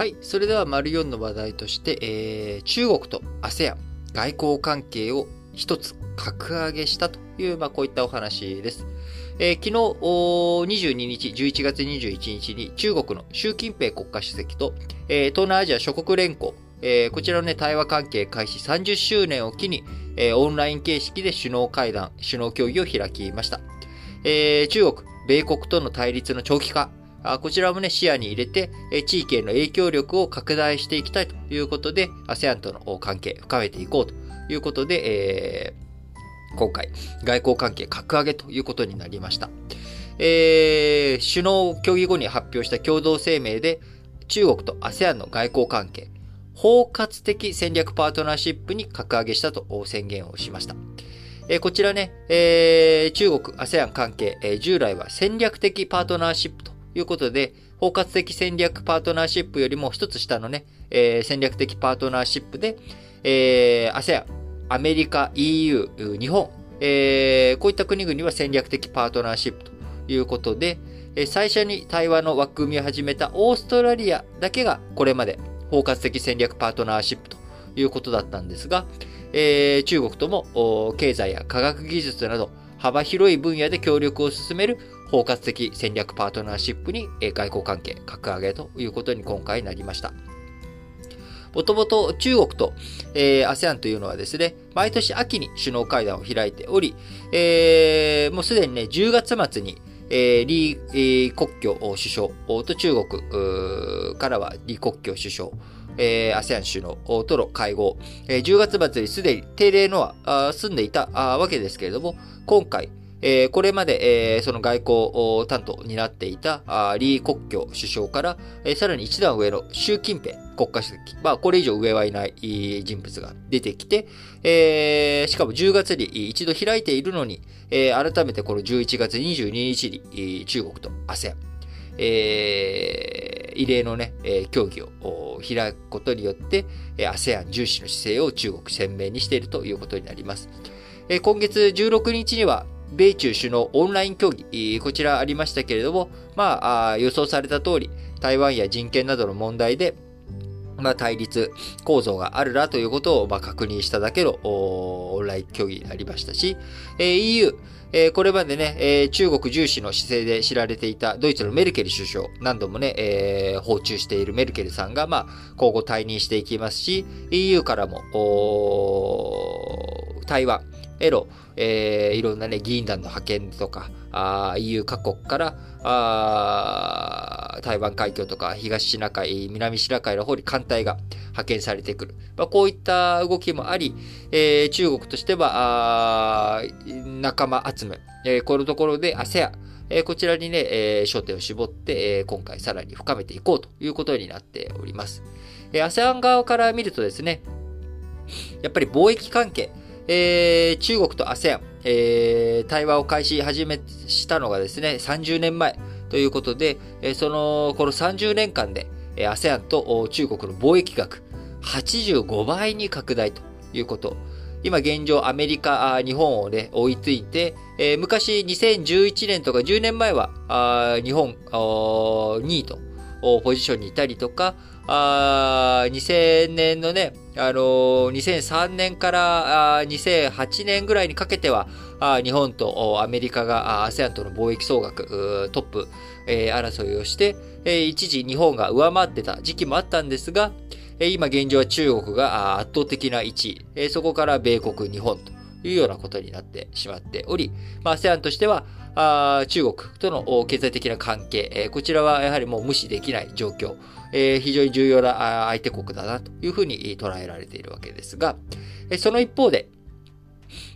はい。それでは、丸4の話題として、えー、中国と ASEAN 外交関係を一つ格上げしたという、まあ、こういったお話です。えー、昨日、22日、11月21日に中国の習近平国家主席と、えー、東南アジア諸国連合、えー、こちらのね、対話関係開始30周年を機に、えー、オンライン形式で首脳会談、首脳協議を開きました。えー、中国、米国との対立の長期化、こちらもね、視野に入れて、地域への影響力を拡大していきたいということで、ASEAN との関係深めていこうということで、えー、今回、外交関係格上げということになりました。えー、首脳協議後に発表した共同声明で、中国と ASEAN の外交関係、包括的戦略パートナーシップに格上げしたと宣言をしました。えこちらね、えー、中国、ASEAN 関係、え、従来は戦略的パートナーシップとということで、包括的戦略パートナーシップよりも一つ下のね、えー、戦略的パートナーシップで、えー、ASEAN、アメリカ、EU、日本、えー、こういった国々は戦略的パートナーシップということで、え最初に対話の枠組みを始めたオーストラリアだけがこれまで包括的戦略パートナーシップということだったんですが、えー、中国とも経済や科学技術など幅広い分野で協力を進める包括的戦略パートナーシップに外交関係格上げということに今回なりました。もともと中国と、えー、ASEAN というのはですね、毎年秋に首脳会談を開いており、えー、もうすでにね、10月末に、えー、李、えー、国境首相と中国からは李国境首相、えー、ASEAN 首脳との会合、えー、10月末にすでに定例のは済んでいたわけですけれども、今回、えー、これまで、えー、その外交担当になっていた李克強首相から、えー、さらに一段上の習近平国家主席、まあ、これ以上上はいない人物が出てきて、えー、しかも10月に一度開いているのに、えー、改めてこの11月22日に中国と ASEAN、えー、異例のね、協議を開くことによって、ASEAN 重視の姿勢を中国鮮明にしているということになります。今月16日には、米中首脳オンライン協議、こちらありましたけれども、まあ、予想された通り、台湾や人権などの問題で、まあ、対立構造があるなということを、まあ、確認しただけのオンライン協議になりましたし、えー、EU、えー、これまでね、えー、中国重視の姿勢で知られていたドイツのメルケル首相、何度もね、えー、訪中しているメルケルさんが、まあ、今後退任していきますし、EU からも、台湾への、えー、いろんなね、議員団の派遣とか、あ EU 各国からあ台湾海峡とか東シナ海、南シナ海の方に艦隊が派遣されてくる。まあ、こういった動きもあり、えー、中国としてはあ仲間集め、えー、このところで ASEAN、え、こちらにね、えー、焦点を絞って、えー、今回さらに深めていこうということになっております。え、ASEAN 側から見るとですね、やっぱり貿易関係、えー、中国と ASEAN、えー、対話を開始始めしたのがですね、30年前ということで、えー、その、この30年間で、えー、ASEAN と中国の貿易額、85倍に拡大ということ。今現状アメリカ、日本をね、追いついて、えー、昔2011年とか10年前は、日本2位とポジションにいたりとか、あ2000年のね、あのー、2003年からあ2008年ぐらいにかけては、あ日本とアメリカが ASEAN との貿易総額トップ、えー、争いをして、えー、一時日本が上回ってた時期もあったんですが、えー、今現状は中国が圧倒的な位置、えー、そこから米国、日本というようなことになってしまっており、まあ、ASEAN としては、あ中国との経済的な関係、え、こちらはやはりもう無視できない状況、え、非常に重要な相手国だなというふうに捉えられているわけですが、えその一方で、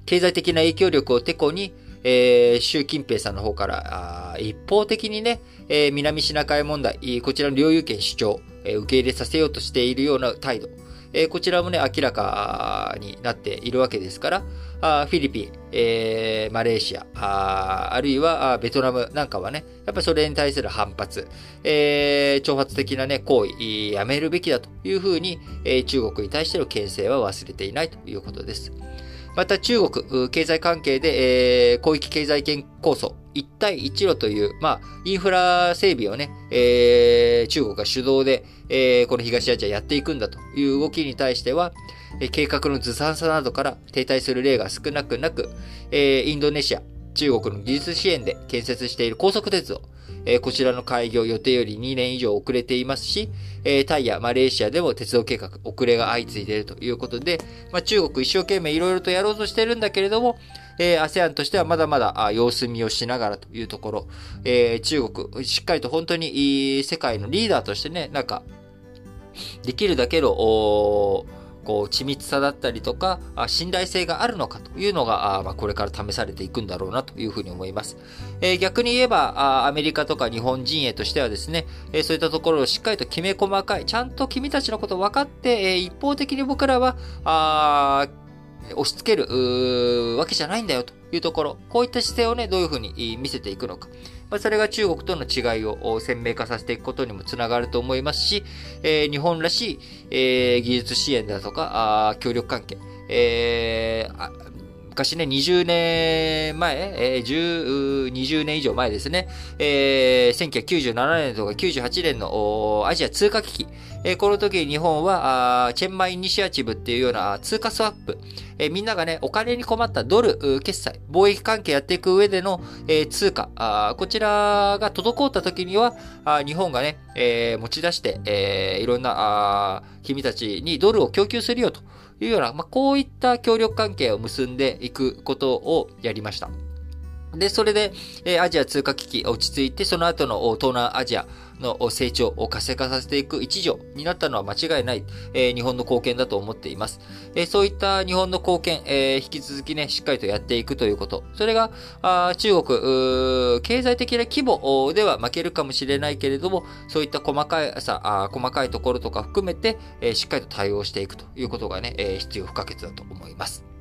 経済的な影響力をてこに、えー、習近平さんの方から、一方的にね、えー、南シナ海問題、こちらの領有権主張、えー、受け入れさせようとしているような態度、え、こちらもね、明らかになっているわけですから、あフィリピン、え、マレーシア、ああるいはベトナムなんかはね、やっぱそれに対する反発、え、挑発的なね、行為、やめるべきだというふうに、え、中国に対しての牽制は忘れていないということです。また中国、経済関係で、えー、広域経済圏構想、一帯一路という、まあ、インフラ整備をね、えー、中国が主導で、えー、この東アジアやっていくんだという動きに対しては、計画のずさんさなどから停滞する例が少なくなく、えー、インドネシア、中国の技術支援で建設している高速鉄道、えー、こちらの開業予定より2年以上遅れていますし、えー、タイやマレーシアでも鉄道計画遅れが相次いでいるということで、まあ、中国一生懸命いろいろとやろうとしてるんだけれども、えー、ASEAN としてはまだまだ様子見をしながらというところ、えー、中国、しっかりと本当に世界のリーダーとしてね、なんか、できるだけの、こう、緻密さだったりとか、信頼性があるのかというのが、ま、これから試されていくんだろうなというふうに思います。え、逆に言えば、アメリカとか日本陣営としてはですね、え、そういったところをしっかりときめ細かい、ちゃんと君たちのことを分かって、え、一方的に僕らは、あ押し付けるわけじゃないんだよというところ、こういった姿勢をね、どういうふうに見せていくのか。まあ、それが中国との違いを鮮明化させていくことにもつながると思いますし、えー、日本らしい、えー、技術支援だとか、あ協力関係、えー、昔ね、20年前、えー、20年以上前ですね、えー、1997年とか98年のアジア通貨危機、えー、この時日本はチェンマイイニシアチブっていうような通貨スワップ、えー、みんながね、お金に困ったドル決済、貿易関係やっていく上での、えー、通貨。あ、こちらが滞った時には、あ日本がね、えー、持ち出して、えー、いろんなあ君たちにドルを供給するよと。いうような、まあ、こういった協力関係を結んでいくことをやりました。で、それで、えアジア通貨危機落ち着いて、その後の東南アジアの成長を活性化させていく一助になったのは間違いない、え、日本の貢献だと思っています。え、そういった日本の貢献、え、引き続きね、しっかりとやっていくということ。それが、あ中国、経済的な規模では負けるかもしれないけれども、そういった細かいさ、あ細かいところとか含めて、えしっかりと対応していくということがね、え必要不可欠だと思います。